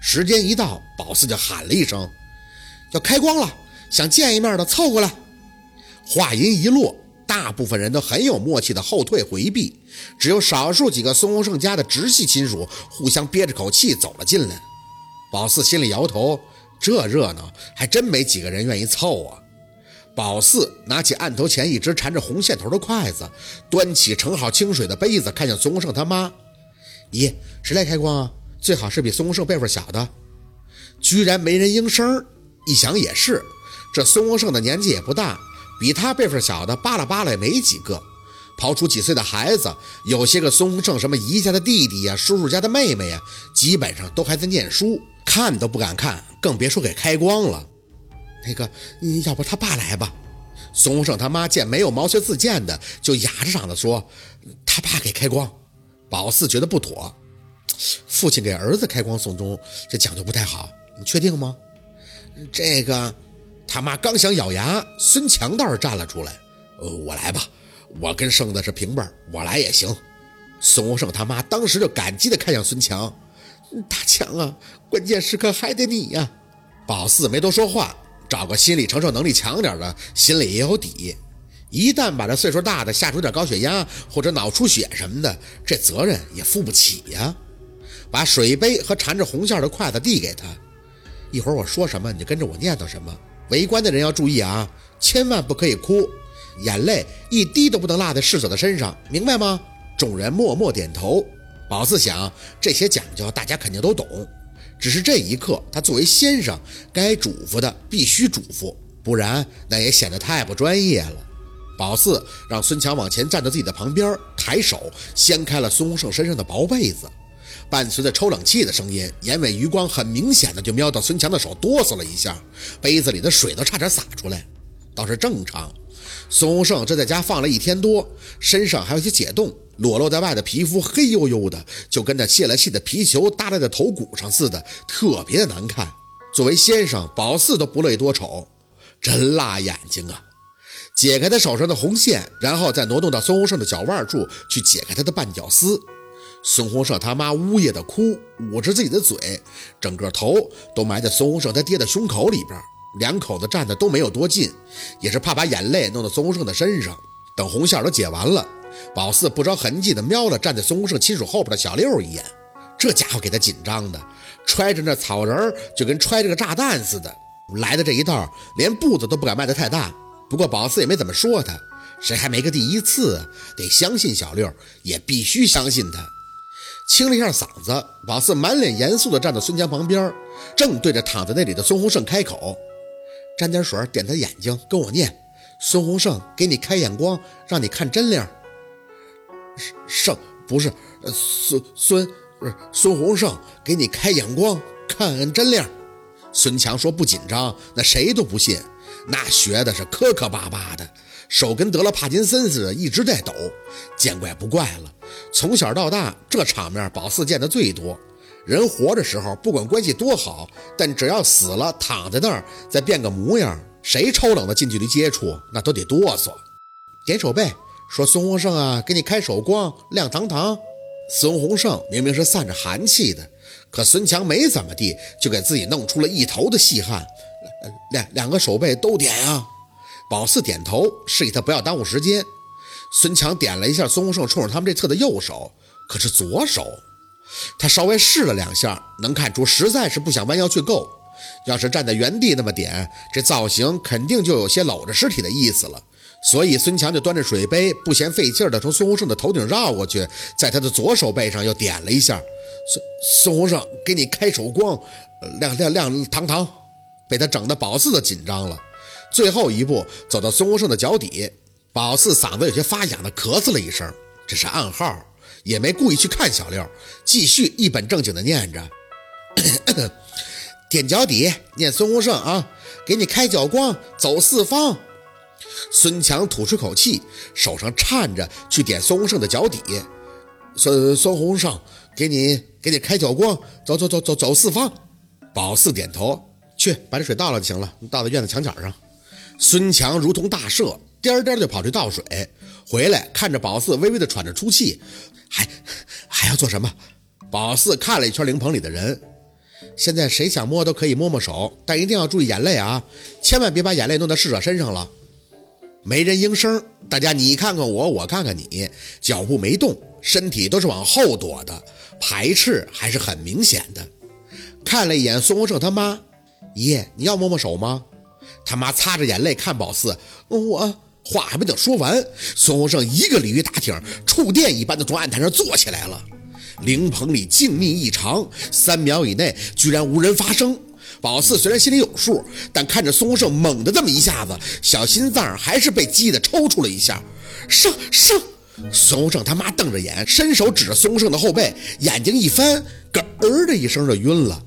时间一到，宝四就喊了一声：“要开光了，想见一面的凑过来。”话音一落，大部分人都很有默契的后退回避，只有少数几个孙洪胜家的直系亲属互相憋着口气走了进来。宝四心里摇头，这热闹还真没几个人愿意凑啊。宝四拿起案头前一只缠着红线头的筷子，端起盛好清水的杯子，看向孙洪胜他妈：“咦，谁来开光啊？最好是比孙洪胜辈分小的。”居然没人应声。一想也是，这孙洪胜的年纪也不大。比他辈分小的扒拉扒拉也没几个，刨出几岁的孩子，有些个孙洪胜什么姨家的弟弟呀、叔叔家的妹妹呀，基本上都还在念书，看都不敢看，更别说给开光了。那个，要不他爸来吧？孙洪胜他妈见没有毛遂自荐的，就哑着嗓子说：“他爸给开光。”宝四觉得不妥，父亲给儿子开光送终，这讲究不太好，你确定吗？这个。他妈刚想咬牙，孙强倒是站了出来：“呃，我来吧，我跟胜子是平辈，我来也行。”孙洪胜他妈当时就感激地看向孙强：“大强啊，关键时刻还得你呀！”宝四没多说话，找个心理承受能力强点的，心里也有底。一旦把这岁数大的吓出点高血压或者脑出血什么的，这责任也负不起呀。把水杯和缠着红线的筷子递给他，一会儿我说什么你就跟着我念叨什么。围观的人要注意啊，千万不可以哭，眼泪一滴都不能落在逝者的身上，明白吗？众人默默点头。宝四想，这些讲究大家肯定都懂，只是这一刻，他作为先生，该嘱咐的必须嘱咐，不然那也显得太不专业了。宝四让孙强往前站到自己的旁边，抬手掀开了孙洪胜身上的薄被子。伴随着抽冷气的声音，眼尾余光很明显的就瞄到孙强的手哆嗦了一下，杯子里的水都差点洒出来，倒是正常。孙洪胜这在家放了一天多，身上还有些解冻，裸露在外的皮肤黑黝黝的，就跟那泄了气的皮球搭在头骨上似的，特别的难看。作为先生，宝四都不乐意多瞅，真辣眼睛啊！解开他手上的红线，然后再挪动到孙洪胜的脚腕处去解开他的绊脚丝。孙洪胜他妈呜咽的哭，捂着自己的嘴，整个头都埋在孙洪胜他爹的胸口里边。两口子站的都没有多近，也是怕把眼泪弄到孙洪胜的身上。等红线都解完了，宝四不着痕迹的瞄了站在孙洪胜亲属后边的小六一眼，这家伙给他紧张的，揣着那草人就跟揣着个炸弹似的。来的这一道，连步子都不敢迈得太大。不过宝四也没怎么说他，谁还没个第一次？得相信小六，也必须相信他。清了一下嗓子，宝四满脸严肃地站在孙强旁边，正对着躺在那里的孙洪胜开口：“沾点水，点他眼睛，跟我念。孙洪胜给你开眼光，让你看真灵。胜不是孙孙不是孙洪胜给你开眼光，看真灵。”孙强说：“不紧张，那谁都不信。那学的是磕磕巴巴的，手跟得了帕金森似的，一直在抖。见怪不怪了。”从小到大，这场面宝四见的最多。人活着时候，不管关系多好，但只要死了，躺在那儿再变个模样，谁抽冷的近距离接触，那都得哆嗦。点手背，说孙洪胜啊，给你开手光，亮堂堂。孙洪胜明明是散着寒气的，可孙强没怎么地，就给自己弄出了一头的细汗。两两个手背都点啊。宝四点头，示意他不要耽误时间。孙强点了一下孙洪胜冲着他们这侧的右手，可是左手，他稍微试了两下，能看出实在是不想弯腰去够。要是站在原地那么点，这造型肯定就有些搂着尸体的意思了。所以孙强就端着水杯，不嫌费劲的从孙洪胜的头顶绕过去，在他的左手背上又点了一下。孙孙洪胜给你开手光，亮亮亮堂堂，被他整的宝四都紧张了。最后一步走到孙洪胜的脚底。宝四嗓子有些发痒的咳嗽了一声，这是暗号，也没故意去看小六，继续一本正经的念着：“ 点脚底，念孙洪胜啊，给你开脚光，走四方。”孙强吐出口气，手上颤着去点孙洪胜的脚底：“孙孙洪胜，给你给你开脚光，走走走走走四方。”宝四点头，去把这水倒了就行了，倒在院子墙角上。孙强如同大赦。颠颠就跑去倒水，回来看着宝四微微的喘着粗气，还还要做什么？宝四看了一圈灵棚里的人，现在谁想摸都可以摸摸手，但一定要注意眼泪啊，千万别把眼泪弄到逝者身上了。没人应声，大家你看看我，我看看你，脚步没动，身体都是往后躲的，排斥还是很明显的。看了一眼孙洪胜他妈，爷，你要摸摸手吗？他妈擦着眼泪看宝四，我话还没等说完，孙洪胜一个鲤鱼打挺，触电一般的从案台上坐起来了。灵棚里静谧异常，三秒以内居然无人发声。宝四虽然心里有数，但看着孙洪胜猛的这么一下子，小心脏还是被激得抽搐了一下。上上！孙洪胜他妈瞪着眼，伸手指着孙洪胜的后背，眼睛一翻，咯儿的一声就晕了。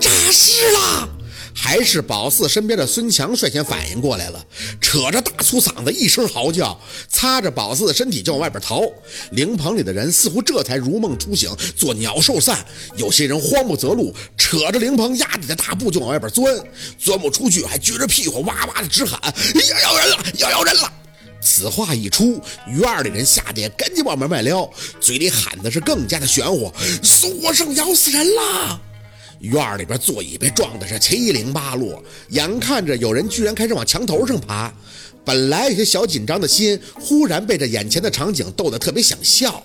诈尸了！还是宝四身边的孙强率先反应过来了，扯着大粗嗓子一声嚎叫，擦着宝四的身体就往外边逃。灵棚里的人似乎这才如梦初醒，做鸟兽散。有些人慌不择路，扯着灵棚压底的大布就往外边钻，钻不出去还撅着屁股哇哇的直喊：“要咬人了，要咬人了！”此话一出，院里人吓得赶紧往门外撩，嘴里喊的是更加的玄乎：“孙国胜咬死人了！”院里边座椅被撞的是七零八落，眼看着有人居然开始往墙头上爬，本来有些小紧张的心，忽然被这眼前的场景逗得特别想笑。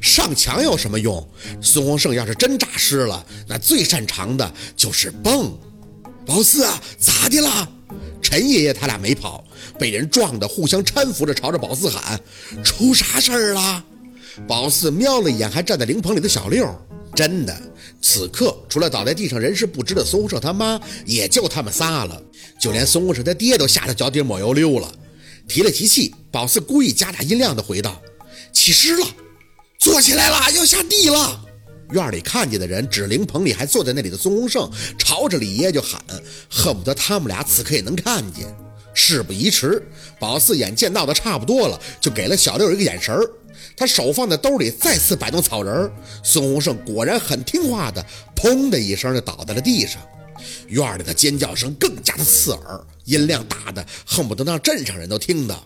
上墙有什么用？孙洪胜要是真诈尸了，那最擅长的就是蹦。宝四啊，咋的了？陈爷爷他俩没跑，被人撞的互相搀扶着朝着宝四喊：“出啥事儿了？”宝四瞄了一眼还站在灵棚里的小六，真的。此刻，除了倒在地上人事不知的孙洪胜他妈，也就他们仨了。就连孙洪胜他爹都吓得脚底抹油溜了。提了提气，宝四故意加大音量的回道：“起尸了，坐起来了，要下地了。”院里看见的人指灵棚里还坐在那里的孙洪胜，朝着李爷爷就喊，恨不得他们俩此刻也能看见。事不宜迟，宝四眼见闹得差不多了，就给了小六一个眼神儿。他手放在兜里，再次摆动草人孙洪胜果然很听话的，砰的一声就倒在了地上。院里的尖叫声更加的刺耳，音量大的恨不得让镇上人都听到。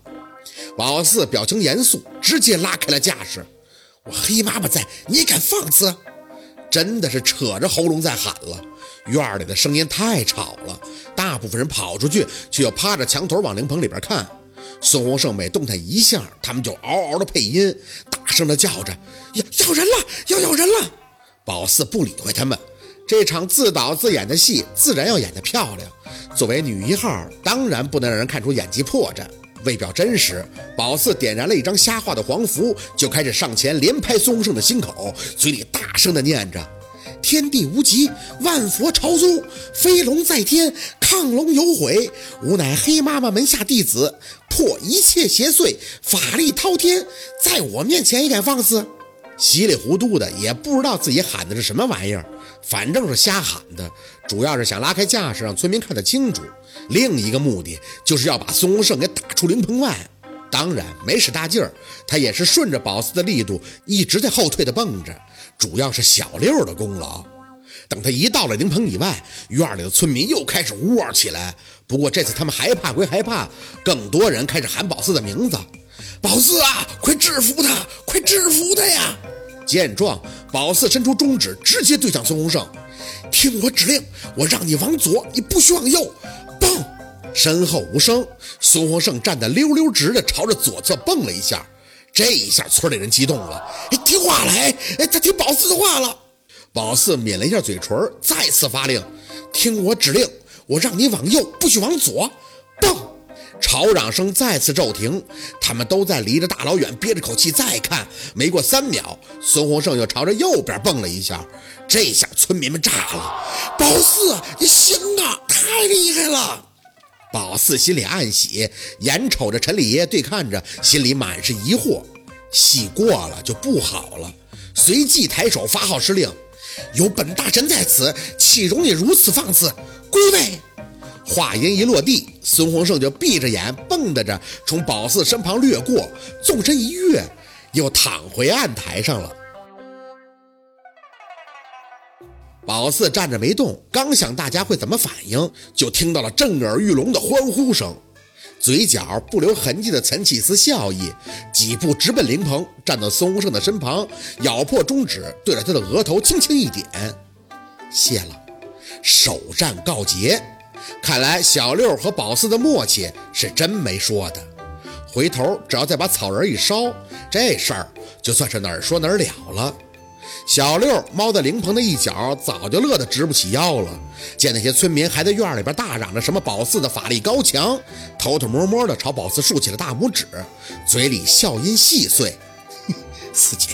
宝四表情严肃，直接拉开了架势。我黑妈妈在，你敢放肆？真的是扯着喉咙在喊了。院里的声音太吵了，大部分人跑出去，却又趴着墙头往灵棚里边看。孙洪胜每动弹一下，他们就嗷嗷的配音，大声的叫着：“要要人了，要咬人了！”宝四不理会他们，这场自导自演的戏自然要演得漂亮。作为女一号，当然不能让人看出演技破绽。为表真实，宝四点燃了一张瞎画的黄符，就开始上前连拍孙洪胜的心口，嘴里大声的念着。天地无极，万佛朝宗，飞龙在天，亢龙有悔。吾乃黑妈妈门下弟子，破一切邪祟，法力滔天，在我面前也敢放肆？稀里糊涂的，也不知道自己喊的是什么玩意儿，反正是瞎喊的，主要是想拉开架势，让村民看得清楚。另一个目的就是要把孙洪胜给打出灵棚外。当然没使大劲儿，他也是顺着宝四的力度，一直在后退的蹦着。主要是小六的功劳。等他一到了灵棚以外，院里的村民又开始呜起来。不过这次他们害怕归害怕，更多人开始喊宝四的名字：“宝四啊，快制服他，快制服他呀！”见状，宝四伸出中指，直接对向孙洪胜：“听我指令，我让你往左，你不许往右。”蹦，身后无声，孙洪胜站得溜溜直的朝着左侧蹦了一下。这一下，村里人激动了，哎，听话来，哎，他听宝四的话了。宝四抿了一下嘴唇，再次发令：“听我指令，我让你往右，不许往左。”蹦，吵嚷声再次骤停。他们都在离着大老远，憋着口气再看。没过三秒，孙洪胜又朝着右边蹦了一下。这下村民们炸了：“宝四，你行啊，太厉害了！”宝四心里暗喜，眼瞅着陈李爷对看着，心里满是疑惑。戏过了就不好了。随即抬手发号施令：“有本大神在此，岂容你如此放肆？归位！”话音一落地，孙洪胜就闭着眼蹦跶着从宝四身旁掠过，纵身一跃，又躺回案台上了。宝四站着没动，刚想大家会怎么反应，就听到了震耳欲聋的欢呼声，嘴角不留痕迹的啐起一丝笑意，几步直奔灵棚，站到孙洪胜的身旁，咬破中指，对着他的额头轻轻一点，谢了。首战告捷。看来小六和宝四的默契是真没说的。回头只要再把草人一烧，这事儿就算是哪儿说哪儿了了。小六猫在灵棚的一角，早就乐得直不起腰了。见那些村民还在院里边大嚷着什么宝四的法力高强，偷偷摸摸的朝宝四竖起了大拇指，嘴里笑音细碎。四姐，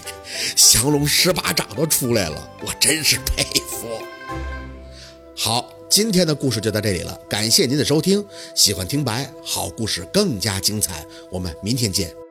降龙十八掌都出来了，我真是佩服。好。今天的故事就到这里了，感谢您的收听。喜欢听白好故事更加精彩，我们明天见。